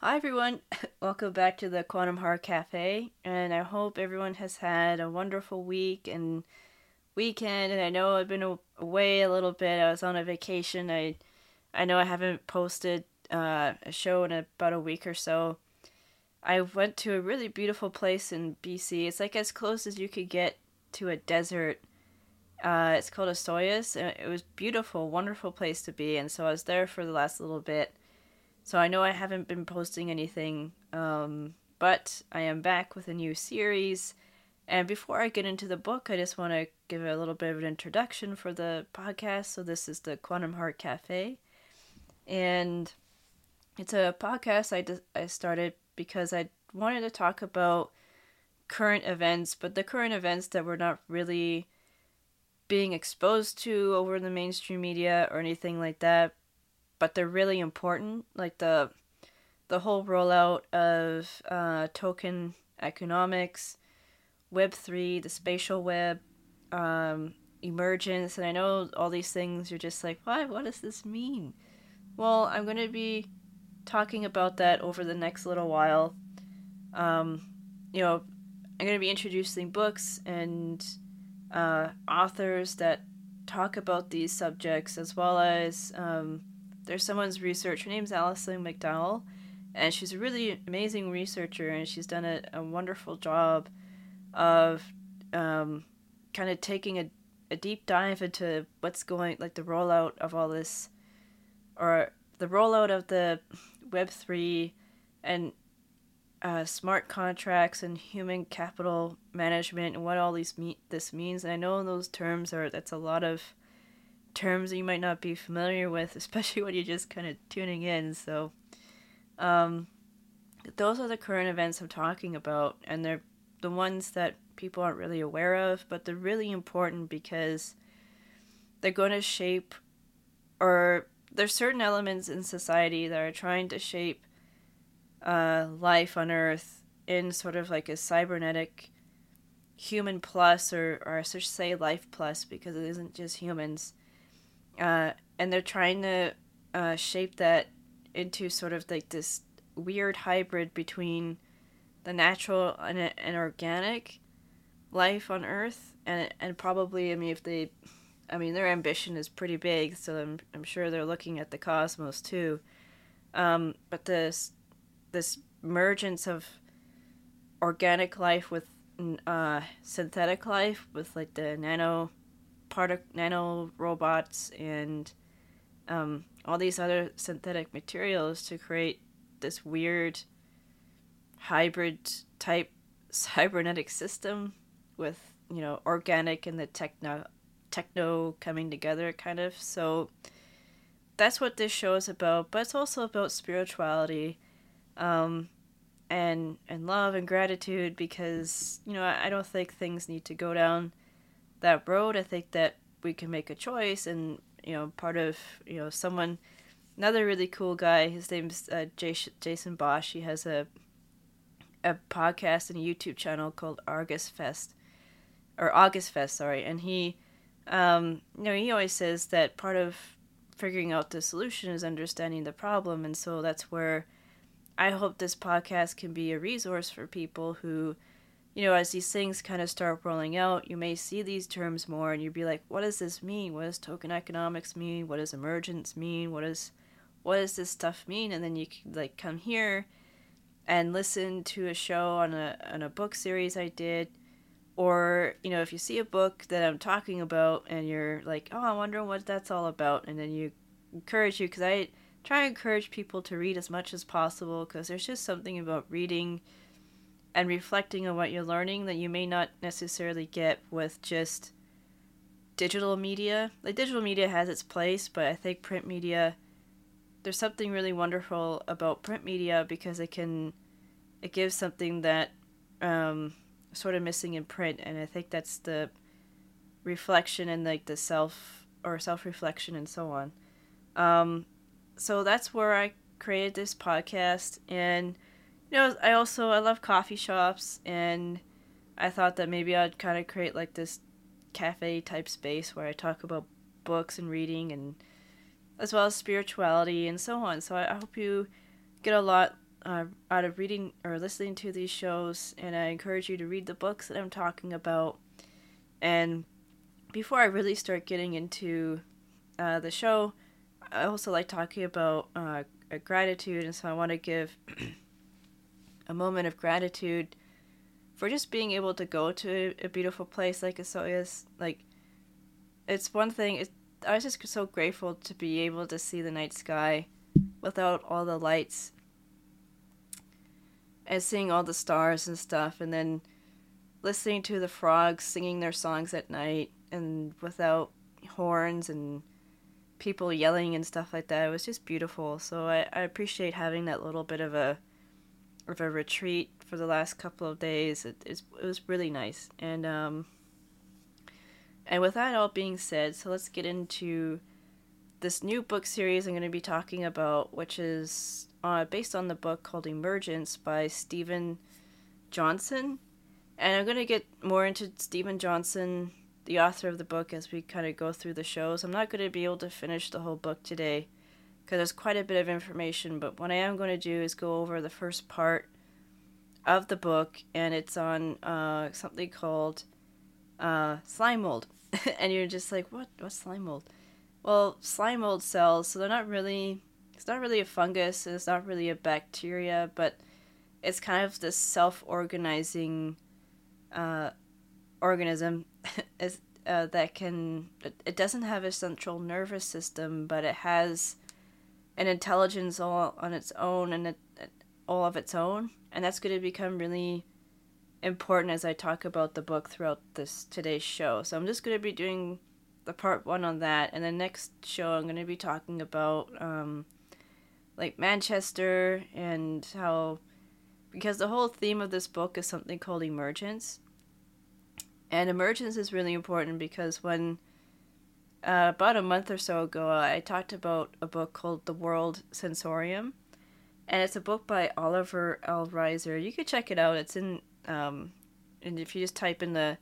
Hi everyone, welcome back to the Quantum Heart Cafe, and I hope everyone has had a wonderful week and weekend. And I know I've been away a little bit. I was on a vacation. I, I know I haven't posted uh, a show in about a week or so. I went to a really beautiful place in BC. It's like as close as you could get to a desert. Uh, it's called Osoyoos. And it was beautiful, wonderful place to be, and so I was there for the last little bit so I know I haven't been posting anything, um, but I am back with a new series. And before I get into the book, I just want to give a little bit of an introduction for the podcast. So this is the Quantum Heart Cafe, and it's a podcast I I started because I wanted to talk about current events, but the current events that we're not really being exposed to over the mainstream media or anything like that, but they're really important. Like the the whole rollout of uh, token economics, Web three, the spatial web, um, emergence, and I know all these things. You're just like, why? What does this mean? Well, I'm going to be talking about that over the next little while. Um, you know, I'm going to be introducing books and uh, authors that talk about these subjects, as well as um, there's someone's research. Her name's Alison McDowell, and she's a really amazing researcher, and she's done a, a wonderful job of um, kind of taking a, a deep dive into what's going, like the rollout of all this, or the rollout of the Web3 and uh, smart contracts and human capital management and what all these me- this means. And I know those terms are that's a lot of terms that you might not be familiar with, especially when you're just kind of tuning in. So, um, those are the current events I'm talking about, and they're the ones that people aren't really aware of, but they're really important because they're going to shape, or there's certain elements in society that are trying to shape uh, life on Earth in sort of like a cybernetic human plus, or, or I should say life plus, because it isn't just humans uh, and they're trying to uh, shape that into sort of like this weird hybrid between the natural and, and organic life on Earth, and and probably I mean if they, I mean their ambition is pretty big, so I'm I'm sure they're looking at the cosmos too, um, but this this emergence of organic life with uh, synthetic life with like the nano part nano robots and um, all these other synthetic materials to create this weird hybrid type cybernetic system with you know organic and the techno techno coming together kind of. So that's what this show is about but it's also about spirituality um, and and love and gratitude because you know I, I don't think things need to go down that road, I think that we can make a choice. And you know, part of you know someone, another really cool guy. His name's uh, Jason Bosch. He has a a podcast and a YouTube channel called Argus Fest, or August Fest, sorry. And he, um, you know, he always says that part of figuring out the solution is understanding the problem, and so that's where I hope this podcast can be a resource for people who you know, as these things kind of start rolling out, you may see these terms more and you'd be like, what does this mean? What does token economics mean? What does emergence mean? What does what does this stuff mean? And then you could like come here and listen to a show on a on a book series I did. Or, you know, if you see a book that I'm talking about and you're like, oh, I'm wondering what that's all about, and then you encourage you, because I try to encourage people to read as much as possible, because there's just something about reading and reflecting on what you're learning that you may not necessarily get with just digital media. Like digital media has its place, but I think print media there's something really wonderful about print media because it can it gives something that um, sort of missing in print and I think that's the reflection and like the self or self reflection and so on. Um, so that's where I created this podcast and you know, I also I love coffee shops, and I thought that maybe I'd kind of create like this cafe type space where I talk about books and reading, and as well as spirituality and so on. So I, I hope you get a lot uh, out of reading or listening to these shows, and I encourage you to read the books that I'm talking about. And before I really start getting into uh, the show, I also like talking about uh, gratitude, and so I want to give a moment of gratitude for just being able to go to a beautiful place like Osoyoos. Like, it's one thing. It, I was just so grateful to be able to see the night sky without all the lights and seeing all the stars and stuff, and then listening to the frogs singing their songs at night and without horns and people yelling and stuff like that. It was just beautiful. So I, I appreciate having that little bit of a of a retreat for the last couple of days. It, it was really nice. And um and with that all being said, so let's get into this new book series I'm going to be talking about, which is uh, based on the book called Emergence by Steven Johnson. And I'm going to get more into Steven Johnson, the author of the book, as we kind of go through the shows. I'm not going to be able to finish the whole book today because there's quite a bit of information, but what I am going to do is go over the first part of the book, and it's on uh, something called uh, slime mold. and you're just like, what? What's slime mold? Well, slime mold cells, so they're not really it's not really a fungus, it's not really a bacteria, but it's kind of this self-organizing uh, organism is, uh, that can it, it doesn't have a central nervous system, but it has an intelligence all on its own and it, all of its own, and that's going to become really important as I talk about the book throughout this today's show. So I'm just going to be doing the part one on that, and the next show I'm going to be talking about um, like Manchester and how because the whole theme of this book is something called emergence, and emergence is really important because when uh, about a month or so ago I talked about a book called The World Sensorium, and it's a book by Oliver L. Reiser. You could check it out. It's in um, and if you just type in the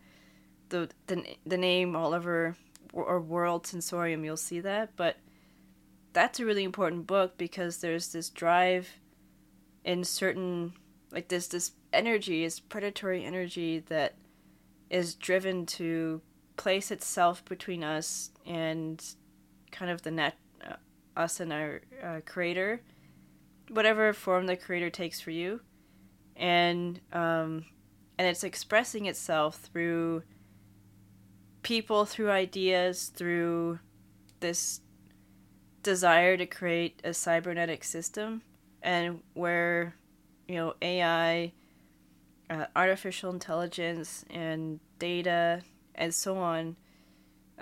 the the, the name Oliver or World Sensorium, you'll see that. But that's a really important book because there's this drive in certain like this this energy is predatory energy that is driven to place itself between us and kind of the net uh, us and our uh, creator whatever form the creator takes for you. And um and it's expressing itself through people through ideas through this desire to create a cybernetic system and where you know ai uh, artificial intelligence and data and so on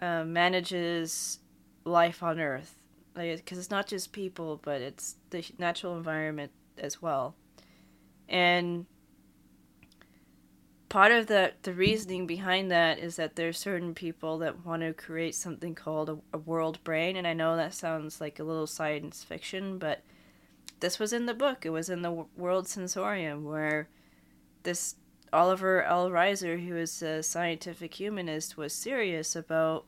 uh, manages life on earth. Because like, it's not just people but it's the natural environment as well. And part of the the reasoning behind that is that there's certain people that want to create something called a, a, world brain and i know that sounds like a little science fiction but this was in the book. It was in the world sensorium where this oliver l reiser who is a scientific humanist was serious about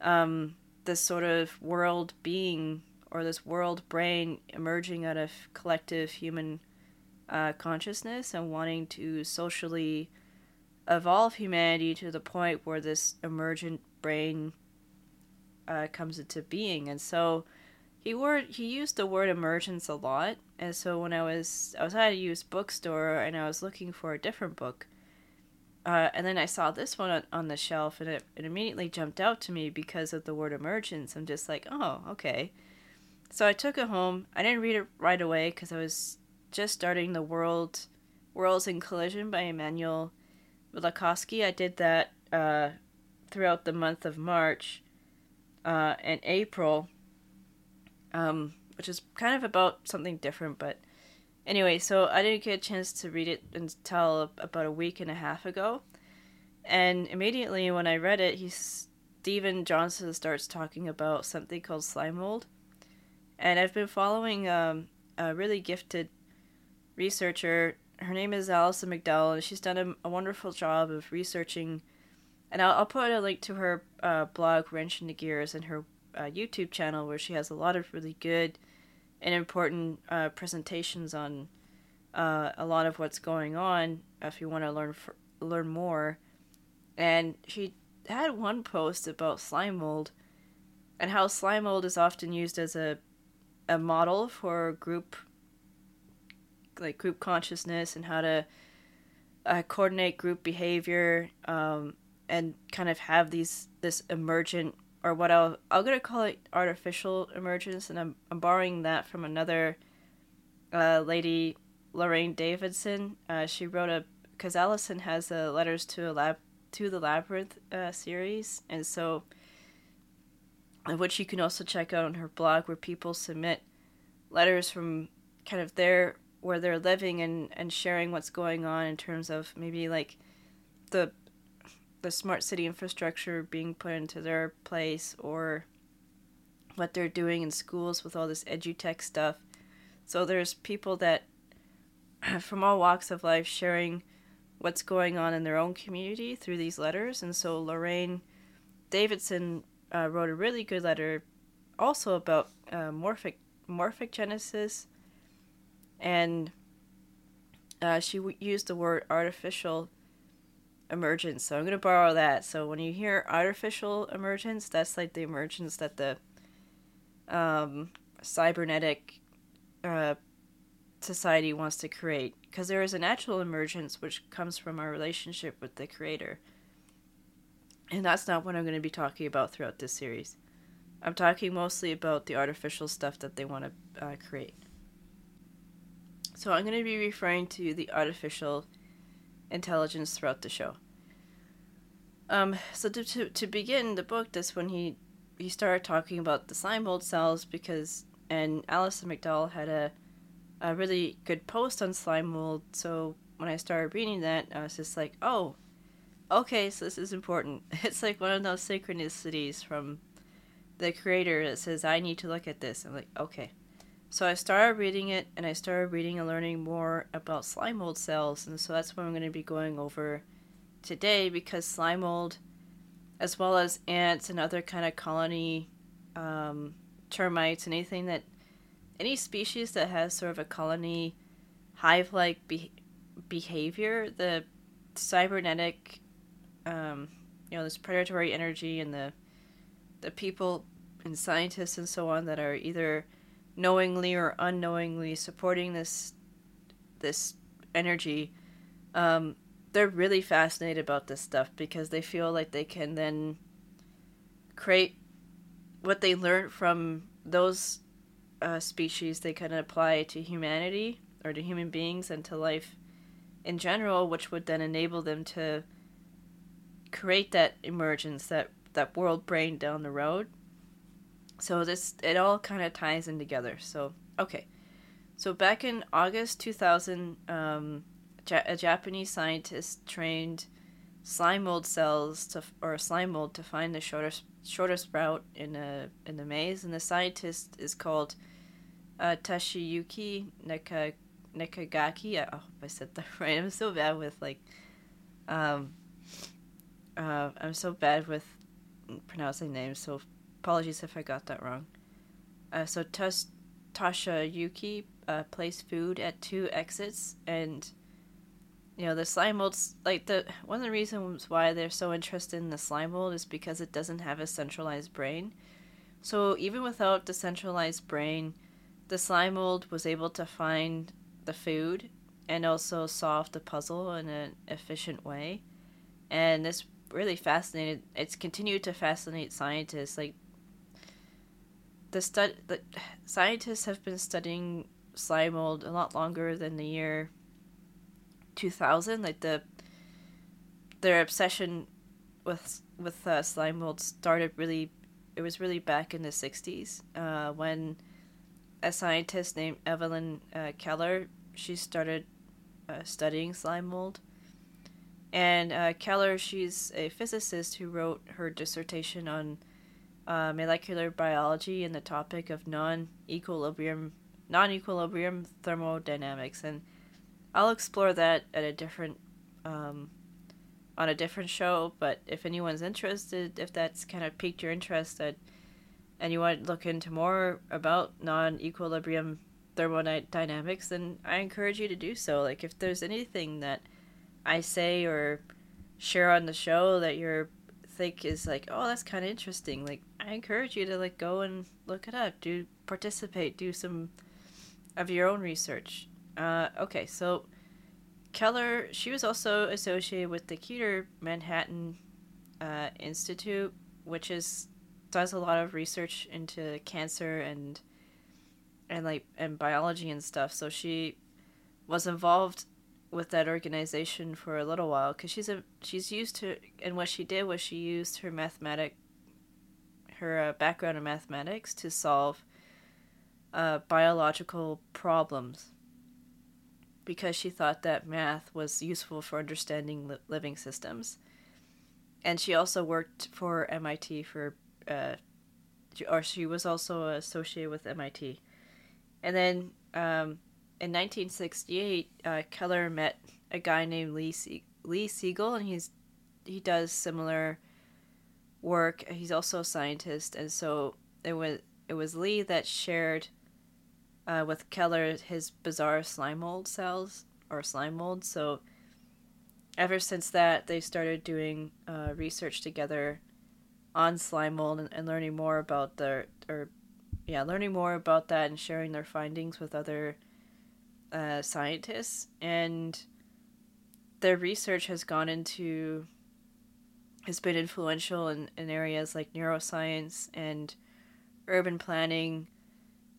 um, this sort of world being or this world brain emerging out of collective human uh, consciousness and wanting to socially evolve humanity to the point where this emergent brain uh, comes into being. And so he word he used the word emergence a lot. And so when I was I was at a used bookstore and I was looking for a different book, uh, and then I saw this one on, on the shelf and it, it immediately jumped out to me because of the word emergence. I'm just like, oh, okay. So I took it home. I didn't read it right away because I was just starting the world Worlds in Collision by Immanuel Velikovsky. I did that uh, throughout the month of March uh, and April, um, which is kind of about something different. But anyway, so I didn't get a chance to read it until about a week and a half ago. And immediately when I read it, he Steven Johnson starts talking about something called slime mold. And I've been following um, a really gifted researcher her name is Alison McDowell, and she's done a, a wonderful job of researching. And I'll, I'll put a link to her uh, blog, Wrench the Gears, and her uh, YouTube channel, where she has a lot of really good and important uh, presentations on uh, a lot of what's going on if you want to learn for, learn more. And she had one post about slime mold and how slime mold is often used as a a model for group like group consciousness and how to uh, coordinate group behavior um, and kind of have these this emergent or what I'll I'm gonna call it artificial emergence, and I'm I'm borrowing that from another uh, lady, Lorraine Davidson. Uh, she wrote a because Allison has a letters to a lab to the labyrinth uh, series, and so which you can also check out on her blog, where people submit letters from kind of their where they're living and and sharing what's going on in terms of maybe like the the smart city infrastructure being put into their place or what they're doing in schools with all this edutech stuff. So there's people that from all walks of life sharing what's going on in their own community through these letters. And so Lorraine Davidson uh, wrote a really good letter also about uh, morphic morphic genesis and uh, she w- used the word artificial emergence. So I'm going to borrow that. So when you hear artificial emergence, that's like the emergence that the um, cybernetic uh, society wants to create. Because there is a natural emergence which comes from our relationship with the creator. And that's not what I'm going to be talking about throughout this series. I'm talking mostly about the artificial stuff that they want to uh, create. So I'm going to be referring to the artificial intelligence throughout the show. Um, so to, to, to begin the book, that's when he he started talking about the slime mold cells because and Alison McDowell had a a really good post on slime mold. So when I started reading that, I was just like, oh, okay, so this is important. It's like one of those synchronicities from the creator that says I need to look at this. I'm like, okay. So I started reading it, and I started reading and learning more about slime mold cells, and so that's what I'm going to be going over today because slime mold, as well as ants and other kind of colony um, termites and anything that, any species that has sort of a colony hive-like be- behavior, the cybernetic, um, you know, this predatory energy and the the people and scientists and so on that are either knowingly or unknowingly supporting this this energy um, they're really fascinated about this stuff because they feel like they can then create what they learned from those uh, species they can apply to humanity or to human beings and to life in general which would then enable them to create that emergence that that world brain down the road so this it all kind of ties in together. So okay, so back in August 2000, um, a Japanese scientist trained slime mold cells to or slime mold to find the shortest shortest route in a in the maze, and the scientist is called uh, Toshiyuki Neka, I Oh, I said that right. I'm so bad with like, um, uh, I'm so bad with pronouncing names. So Apologies if I got that wrong. Uh, so Tasha Yuki uh, placed food at two exits, and you know the slime molds. Like the one of the reasons why they're so interested in the slime mold is because it doesn't have a centralized brain. So even without the centralized brain, the slime mold was able to find the food and also solve the puzzle in an efficient way. And this really fascinated. It's continued to fascinate scientists. Like the stud the scientists have been studying slime mold a lot longer than the year 2000 like the their obsession with with uh, slime mold started really it was really back in the 60s uh, when a scientist named Evelyn uh, Keller she started uh, studying slime mold. And uh, Keller she's a physicist who wrote her dissertation on uh, molecular biology and the topic of non-equilibrium non-equilibrium thermodynamics and I'll explore that at a different um, on a different show but if anyone's interested if that's kind of piqued your interest that and you want to look into more about non-equilibrium thermodynamics, then I encourage you to do so. Like if there's anything that I say or share on the show that you think is like, oh, that's kind of interesting, like I encourage you to like go and look it up, do participate, do some of your own research. Uh, okay, so Keller, she was also associated with the Keter Manhattan uh, Institute, which is does a lot of research into cancer and and like and biology and stuff. So she was involved with that organization for a little while because she's a she's used to and what she did was she used her mathematic her uh, background in mathematics to solve uh, biological problems because she thought that math was useful for understanding li- living systems. And she also worked for MIT for, uh, or she was also associated with MIT. And then um, in 1968, uh, Keller met a guy named Lee Sie- Lee Segel, and he's he does similar work. He's also a scientist, and so it was it was Lee that shared uh, with Keller his bizarre slime mold cells or slime mold. So ever since that, they started doing uh, research together on slime mold and, and learning more about their or yeah, learning more about that and sharing their findings with other uh, scientists. And their research has gone into has been influential in, in areas like neuroscience and urban planning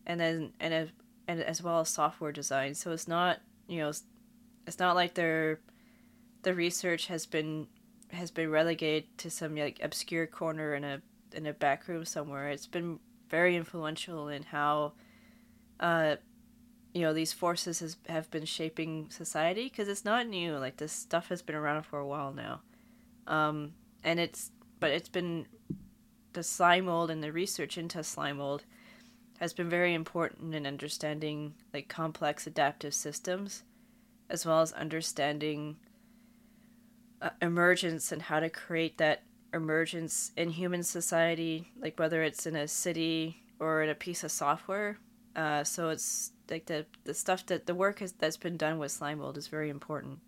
and then and as, and as well as software design. So it's not you know it's not like their the research has been has been relegated to some like obscure corner in a in a back room somewhere. It's been very influential in how uh you know these forces has, have been shaping society because it's not new like this stuff has been around for a while now um and it's but it's been the slime mold and the research into slime mold has been very important in understanding like complex adaptive systems as well as understanding uh, emergence and how to create that emergence in human society like whether it's in a city or in a piece of software. Uh, so it's like the the stuff that the work has, that's been done with slime mold is very important.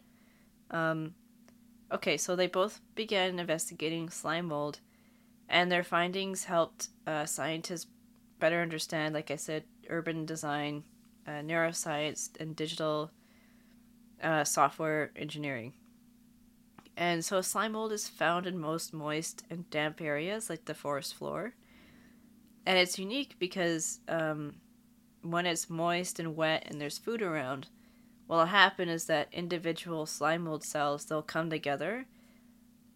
Um, okay so they both began investigating slime mold and their findings helped uh, scientists better understand, like I said, urban design, uh, neuroscience, and digital uh, software engineering. And so slime mold is found in most moist and damp areas like the forest floor. And it's unique because um, when it's moist and wet and there's food around, what'll happen is that individual slime mold cells they'll come together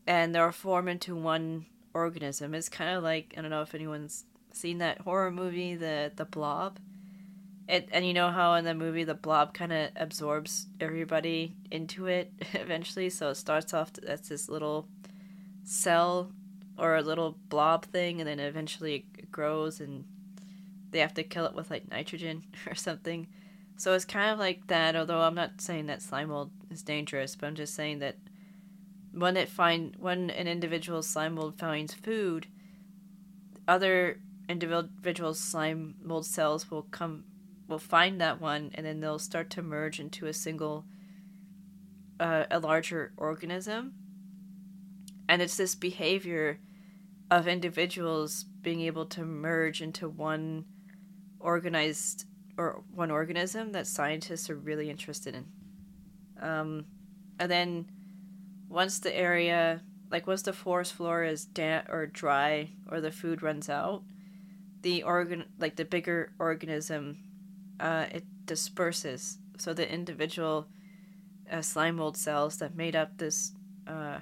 and they'll form into one organism. It's kind of like I don't know if anyone's seen that horror movie, the the Blob? It and you know how in the movie the Blob kind of absorbs everybody into it eventually. So it starts off as this little cell or a little blob thing, and then eventually it grows, and they have to kill it with like nitrogen or something. So it's kind of like that. Although I'm not saying that slime mold is dangerous, but I'm just saying that when it find when an individual slime mold finds food, other individual slime mold cells will come will find that one and then they'll start to merge into a single uh, a larger organism and it's this behavior of individuals being able to merge into one organized or one organism that scientists are really interested in. Um, and then once the area like once the forest floor is damp or dry or the food runs out the organ like the bigger organism uh, it disperses. So the individual uh, slime mold cells that made up this uh,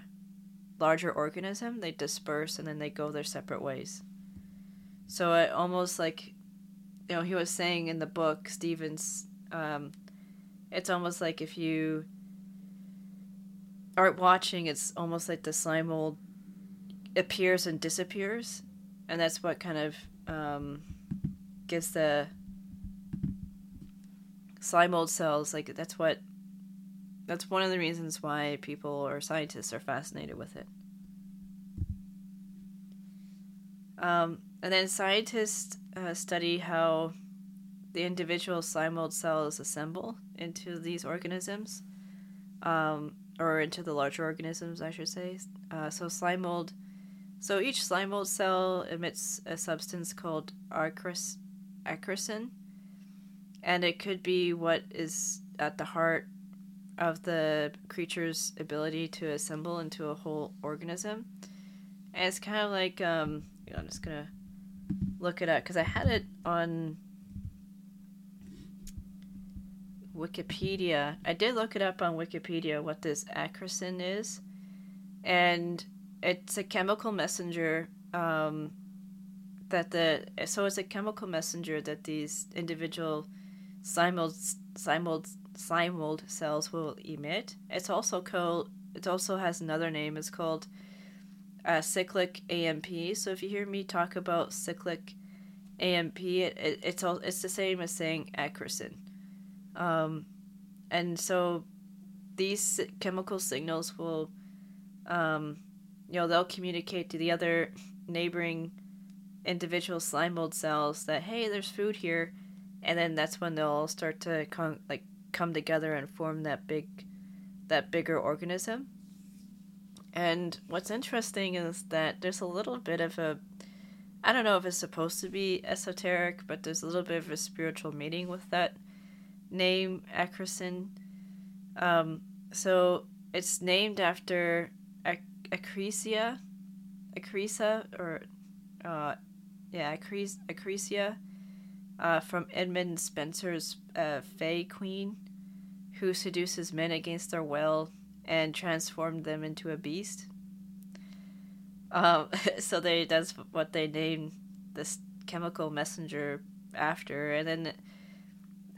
larger organism they disperse and then they go their separate ways. So it almost like you know he was saying in the book stevens um, it's almost like if you aren't watching it's almost like the slime mold appears and disappears and that's what kind of um, gives the slime mold cells like that's what that's one of the reasons why people or scientists are fascinated with it. Um, and then scientists uh, study how the individual slime mold cells assemble into these organisms, um, or into the larger organisms, I should say. Uh, so slime mold. So each slime mold cell emits a substance called acris, acrasin, and it could be what is at the heart of the creature's ability to assemble into a whole organism. And it's kind of like um, I'm just gonna look it up because I had it on Wikipedia. I did look it up on Wikipedia what this acrasin is, and it's a chemical messenger um, that the so it's a chemical messenger that these individual cymold cymold cymold cells will emit. It's also called. It also has another name. It's called uh, cyclic AMP. So if you hear me talk about cyclic AMP, it, it, it's all it's the same as saying acrasin. Um, and so these chemical signals will, um, you know, they'll communicate to the other neighboring individual slime mold cells that hey, there's food here, and then that's when they'll all start to come like come together and form that big, that bigger organism. And what's interesting is that there's a little bit of a I don't know if it's supposed to be esoteric, but there's a little bit of a spiritual meaning with that name, Acrasin. Um, so it's named after Ac- Acrasia, Acresa, or uh, yeah, Acres- Acrasia, uh, from Edmund Spenser's uh, Fay Queen, who seduces men against their will and transformed them into a beast. Um, so they that's what they named this chemical messenger after, and then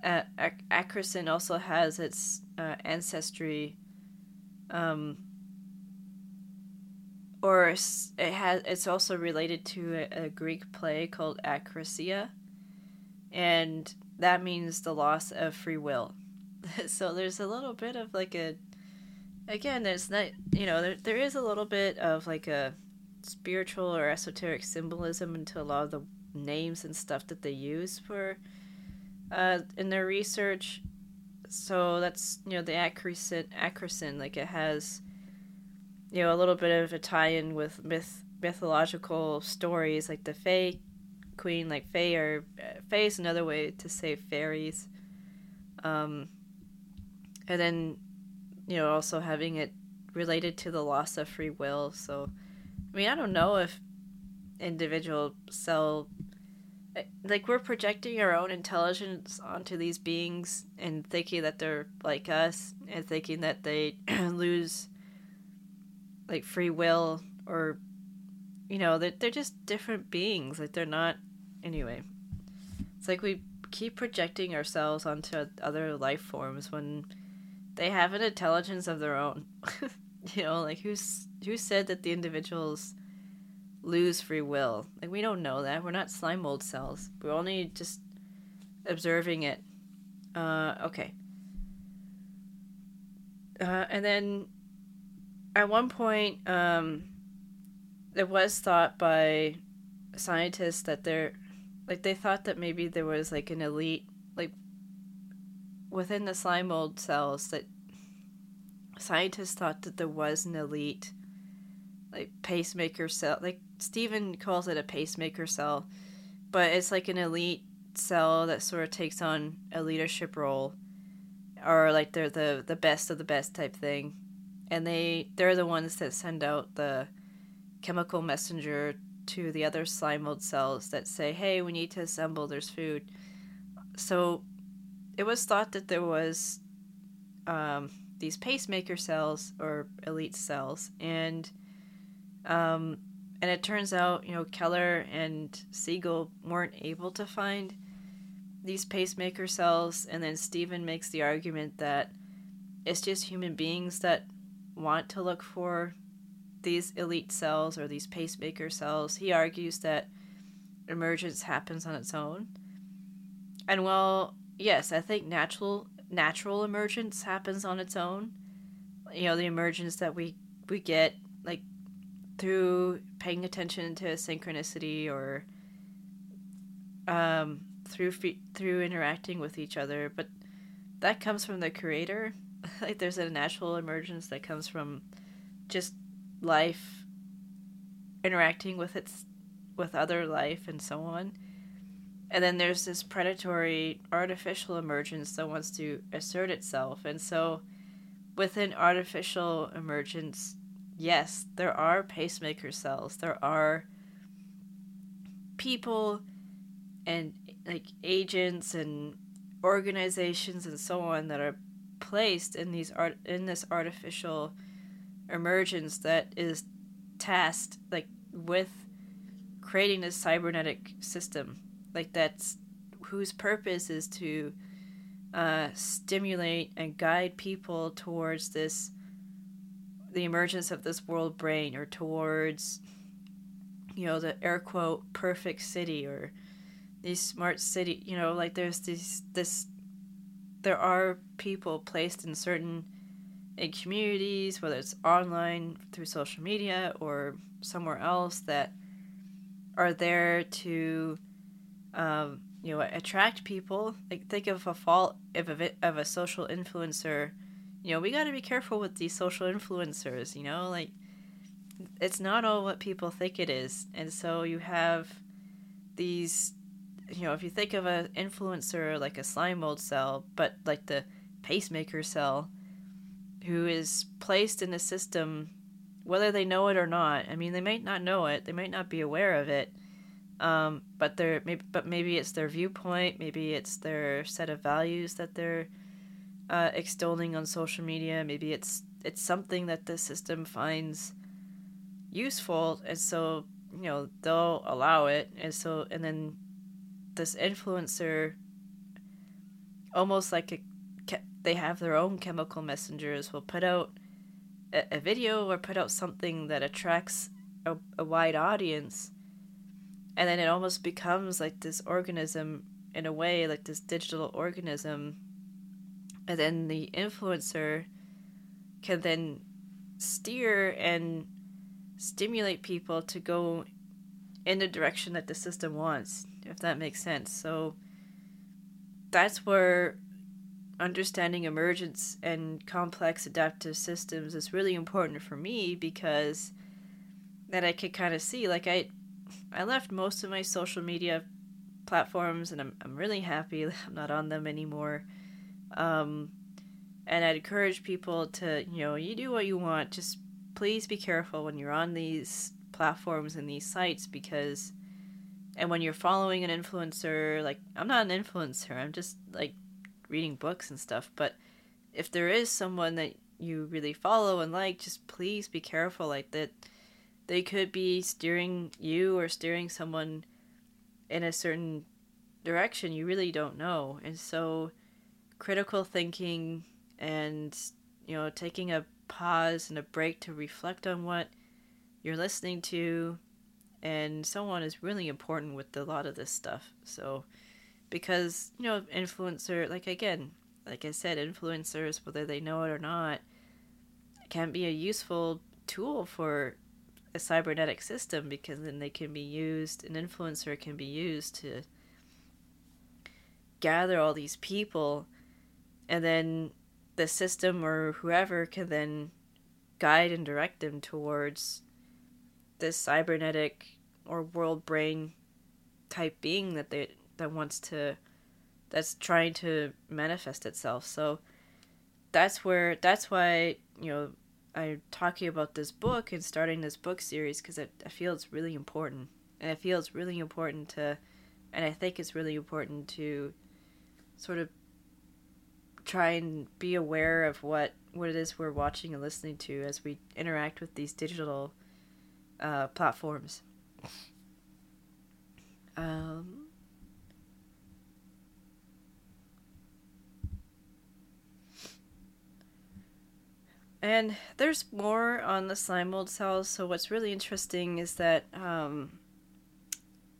uh, Ac- also has its uh, ancestry, um, or it has it's also related to a, a Greek play called Acrosia, and that means the loss of free will. so there's a little bit of like a again, there's not, you know, there, there is a little bit of like a spiritual or esoteric symbolism into a lot of the names and stuff that they use for uh, in their research. So that's you know the acrasin, acrasin like it has you know a little bit of a tie-in with myth mythological stories like the Fae Queen, like Fae or uh, Fae is another way to say fairies. Um, and then you know, also having it related to the loss of free will. So, I mean, I don't know if individual cell eh, like we're projecting our own intelligence onto these beings and thinking that they're like us and thinking that they lose like free will or you know they're, they're just different beings like they're not anyway it's like we keep projecting ourselves onto other life forms when they have an intelligence of their own. you know, like who's who said that the individuals lose free will? Like we don't know that. We're not slime mold cells. We're only just observing it. Uh, okay. Uh, and then at one point, um, it was thought by scientists that there, like they thought that maybe there was like an elite within the slime mold cells that scientists thought that there was an elite like pacemaker cell like Steven calls it a pacemaker cell but it's like an elite cell that sort of takes on a leadership role or like they're the the best of the best type thing. And they they're the ones that send out the chemical messenger to the other slime mold cells that say hey we need to assemble there's food. So it was thought that there was um, these pacemaker cells or elite cells, and um, and it turns out you know Keller and Segel weren't able to find these pacemaker cells, and then Steven makes the argument that it's just human beings that want to look for these elite cells or these pacemaker cells. He argues that emergence happens on its own. And while yes, I think natural natural emergence happens on its own. You know, the emergence that we we get like through paying attention to synchronicity or um through through interacting with each other, but that comes from the creator. like there's a natural emergence that comes from just life interacting with its with other life and so on. And then there's this predatory artificial emergence that wants to assert itself. And so within artificial emergence, yes, there are pacemaker cells. There are people and like agents and organizations and so on that are placed in these art in this artificial emergence that is tasked like with creating this cybernetic system like that's whose purpose is to uh, stimulate and guide people towards this the emergence of this world brain or towards you know the air quote perfect city or these smart city you know like there's these this there are people placed in certain in communities whether it's online through social media or somewhere else that are there to um, you know attract people. Like think of a fault of a, of a social influencer. You know we got to be careful with these social influencers you know? Like it's not all what people think it is. And so you have these you know if you think of an influencer like a slime mold cell but like the pacemaker cell who is placed in a system whether they know it or not i mean they might not know it. They might not be aware of it um, but they're maybe, but maybe it's their viewpoint, maybe it's their set of values that they're uh, extolling on social media. Maybe it's it's something that the system finds useful, and so you know they'll allow it, and so and then this influencer, almost like a, they have their own chemical messengers, will put out a, a video or put out something that attracts a, a wide audience and then it almost becomes like this organism in a way like this digital organism. And then the influencer can then steer and stimulate people to go in the direction that the system wants if that makes sense. So that's where understanding emergence and complex adaptive systems is really important for me because that I could kind of see like I I left most of my social media platforms, and I'm I'm really happy I'm not on them anymore. Um, and I'd encourage people to, you know, you do what you want. Just please be careful when you're on these platforms and these sites because, and when you're following an influencer, like I'm not an influencer, I'm just like reading books and stuff. But if there is someone that you really follow and like, just please be careful. Like that they could be steering you or steering someone in a certain direction you really don't know. And so critical thinking and you know taking a pause and a break to reflect on what you're listening to and so on is really important with a lot of this stuff. So because you know influencer like again like i said influencers whether they know it or not can be a useful tool for a cybernetic system because then they can be used an influencer can be used to gather all these people. And then the system or whoever can then guide and direct them towards this cybernetic or world brain type being that they that wants to that's trying to manifest itself. So that's where that's why you know I'm talking about this book and starting this book series because I, I feel it's really important. And I feel it's really important to, and I think it's really important to sort of try and be aware of what, what it is we're watching and listening to as we interact with these digital uh, platforms. Um, And there's more on the slime mold cells. So what's really interesting is that um,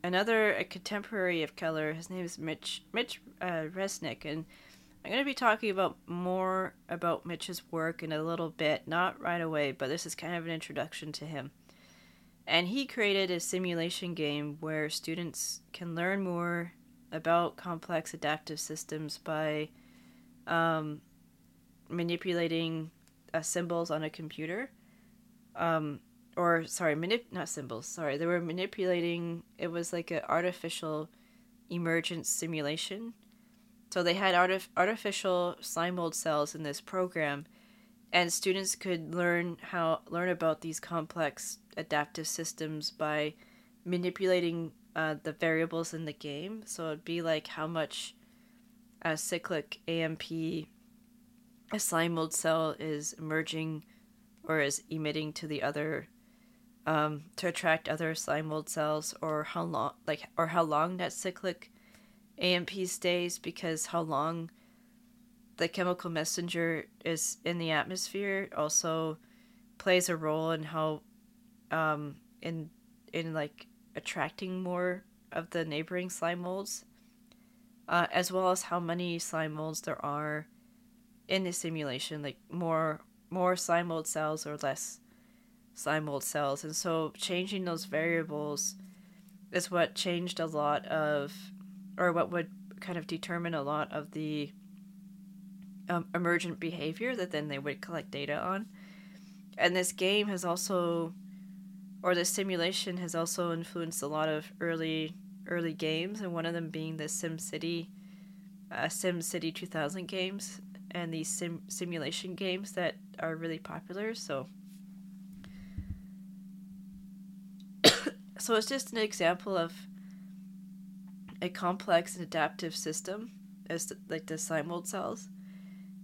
another a contemporary of Keller, his name is Mitch Mitch uh, Resnick, and I'm going to be talking about more about Mitch's work in a little bit, not right away, but this is kind of an introduction to him. And he created a simulation game where students can learn more about complex adaptive systems by um, manipulating uh, symbols on a computer. Um, or sorry, manip- not symbols. Sorry, they were manipulating. It was like an artificial emergence simulation. So they had artif- artificial slime mold cells in this program, and students could learn how learn about these complex adaptive systems by manipulating uh, the variables in the game. So it'd be like how much a cyclic AMP a slime mold cell is emerging or is emitting to the other um, to attract other slime mold cells or how long like or how long that cyclic AMP stays because how long the chemical messenger is in the atmosphere also plays a role in how um, in in like attracting more of the neighboring slime molds uh, as well as how many slime molds there are in the simulation, like more more slime mold cells or less slime mold cells. And so changing those variables is what changed a lot of, or what would kind of determine a lot of the um, emergent behavior that then they would collect data on. And this game has also, or the simulation has also influenced a lot of early early games, and one of them being the SimCity, uh, SimCity 2000 games and these sim- simulation games that are really popular. So, so it's just an example of a complex and adaptive system, as the, like the slime mold cells.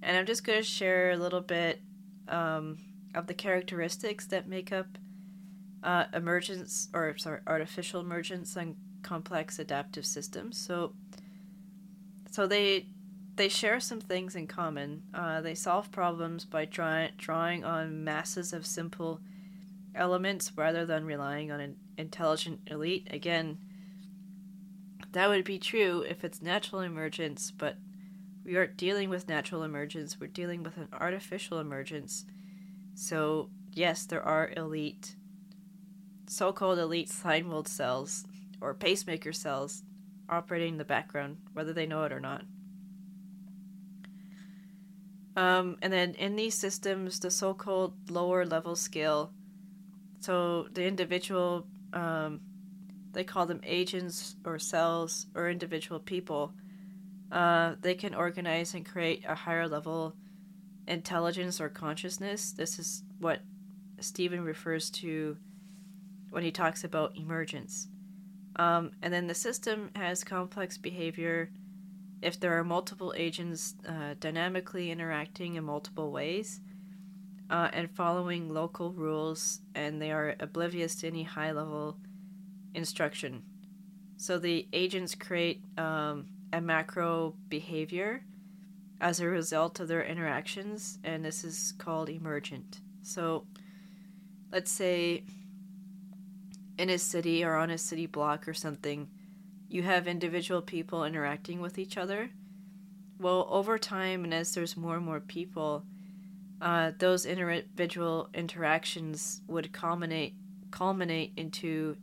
And I'm just going to share a little bit um, of the characteristics that make up uh, emergence, or sorry, artificial emergence and complex adaptive systems. So, so they they share some things in common. Uh, they solve problems by try- drawing on masses of simple elements rather than relying on an intelligent elite. Again, that would be true if it's natural emergence, but we aren't dealing with natural emergence, we're dealing with an artificial emergence. So, yes, there are elite, so called elite mold cells or pacemaker cells operating in the background, whether they know it or not. Um, and then in these systems, the so called lower level scale, so the individual, um, they call them agents or cells or individual people, uh, they can organize and create a higher level intelligence or consciousness. This is what Steven refers to when he talks about emergence. Um, and then the system has complex behavior if there are multiple agents uh, dynamically interacting in multiple ways uh, and following local rules, and they are oblivious to any high level instruction. So the agents create um, a macro behavior as a result of their interactions, and this is called emergent. So let's say in a city or on a city block or something, you have individual people interacting with each other. Well, over time, and as there's more and more people, uh, those individual interactions would culminate culminate into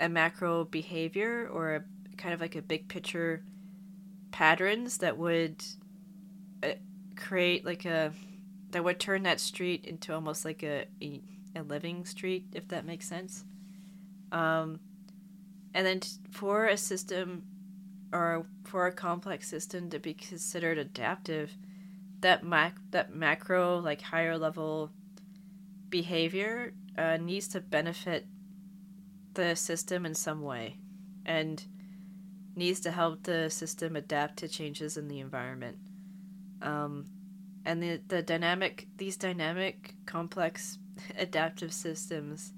a macro behavior or a kind of like a big picture patterns that would uh, create like a that would turn that street into almost like a a, a living street if that makes sense um, and then for a system or for a complex system to be considered adaptive, that mac that macro like higher level behavior uh, needs to benefit the system in some way, and needs to help the system adapt to changes in the environment. Um, and the the dynamic these dynamic complex adaptive systems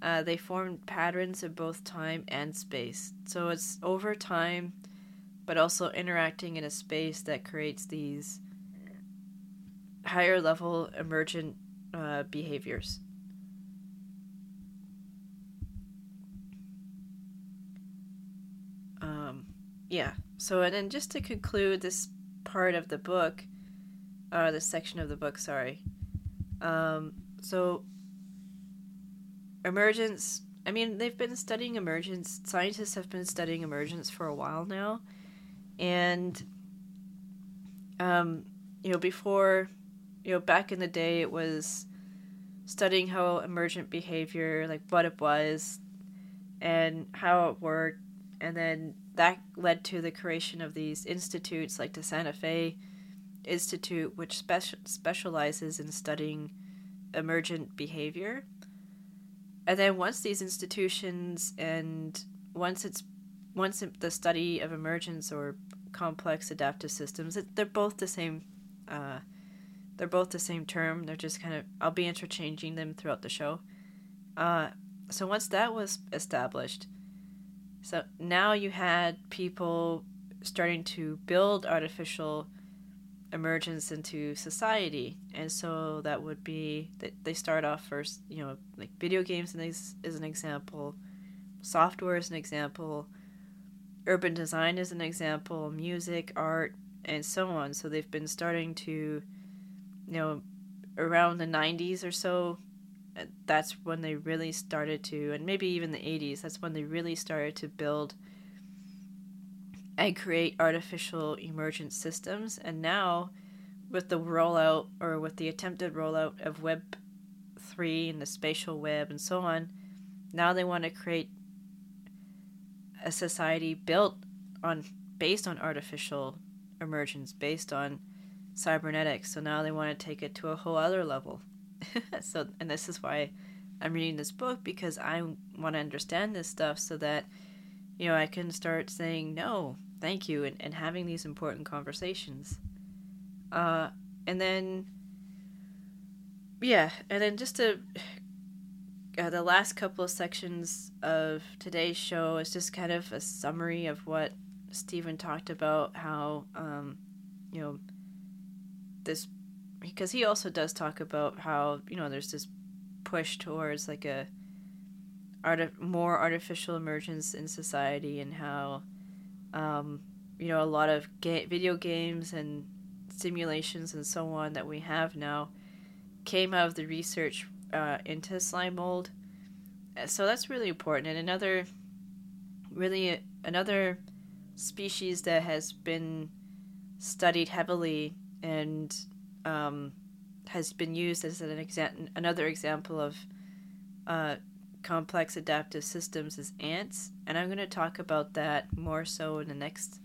uh, they form patterns in both time and space. So it's over time, but also interacting in a space that creates these higher level emergent uh, behaviors. Um, yeah. So, and then just to conclude this part of the book, uh, this section of the book, sorry. Um, so emergence I mean, they've been studying emergence. Scientists have been studying emergence for a while now, and um, you know, before, you know, back in the day, it was studying how emergent behavior, like what it was, and how it worked, and then that led to the creation of these institutes like the Santa Fe Institute, which speci- specializes in studying emergent behavior. And then once these institutions and once it's once the study of emergence or complex adaptive systems, it, they're both the same. Uh, they're both the same term. They're just kind of I'll be interchanging them throughout the show. Uh, so once that was established, so now you had people starting to build artificial emergence into society. And so that would be that they start off first you know like video games is, is an example. Software is an example. Urban design is an example. Music art and so on. So they've been starting to you know around the 90s or so uh, that's when they really started to and maybe even the 80s that's when they really started to build and create artificial emergent systems. And now, with the rollout or with the attempted rollout of Web 3 and the spatial web and so on, now they want to create a society built on based on artificial emergence, based on cybernetics. So now they want to take it to a whole other level. so, and this is why I'm reading this book because I want to understand this stuff so that you know I can start saying no thank you and, and having these important conversations. Uh, and then yeah and then just to uh, the last couple of sections of today's show is just kind of a summary of what Steven talked about how um, you know this because he also does talk about how you know there's this push towards like a art more artificial emergence in society and how um, you know, a lot of ga- video games and simulations and so on that we have now came out of the research uh, into slime mold. So that's really important. And another, really, another species that has been studied heavily and um, has been used as an exa- another example of uh, complex adaptive systems is ants, and I'm going to talk about that more so in the next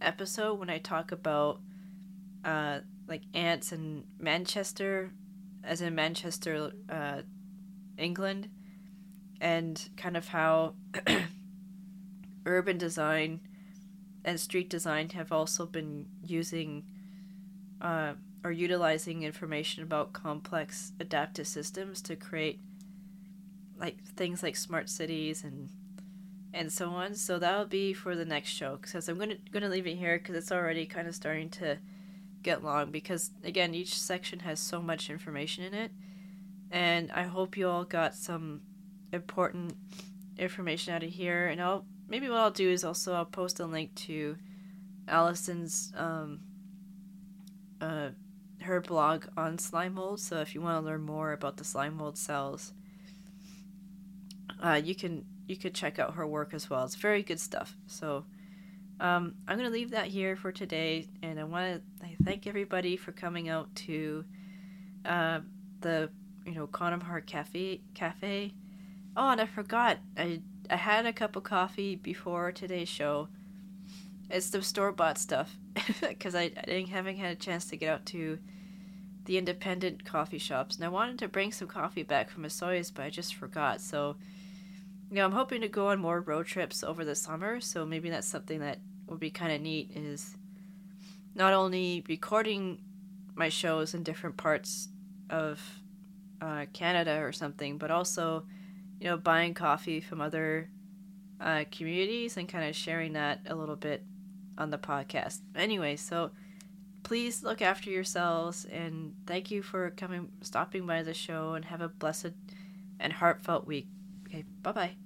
episode when I talk about uh, like ants in Manchester, as in Manchester, uh, England, and kind of how urban design and street design have also been using uh, or utilizing information about complex adaptive systems to create like things like smart cities and and so on. So that'll be for the next show because I'm gonna gonna leave it here because it's already kind of starting to get long because again each section has so much information in it, and I hope you all got some important information out of here. And I'll maybe what I'll do is also I'll post a link to Alison's um uh her blog on slime mold. So if you want to learn more about the slime mold cells uh, you can you could check out her work as well. It's very good stuff. So um, I'm gonna leave that here for today, and I want to thank everybody for coming out to uh, the you know Quantum Heart Cafe Cafe. Oh, and I forgot I I had a cup of coffee before today's show. It's the store bought stuff because I, I didn't haven't had a chance to get out to the independent coffee shops, and I wanted to bring some coffee back from Osoyoos, but I just forgot. So you know, I'm hoping to go on more road trips over the summer, so maybe that's something that would be kind of neat is not only recording my shows in different parts of uh, Canada or something, but also, you know, buying coffee from other uh, communities and kind of sharing that a little bit on the podcast. Anyway, so please look after yourselves and thank you for coming, stopping by the show, and have a blessed and heartfelt week. Okay, bye bye.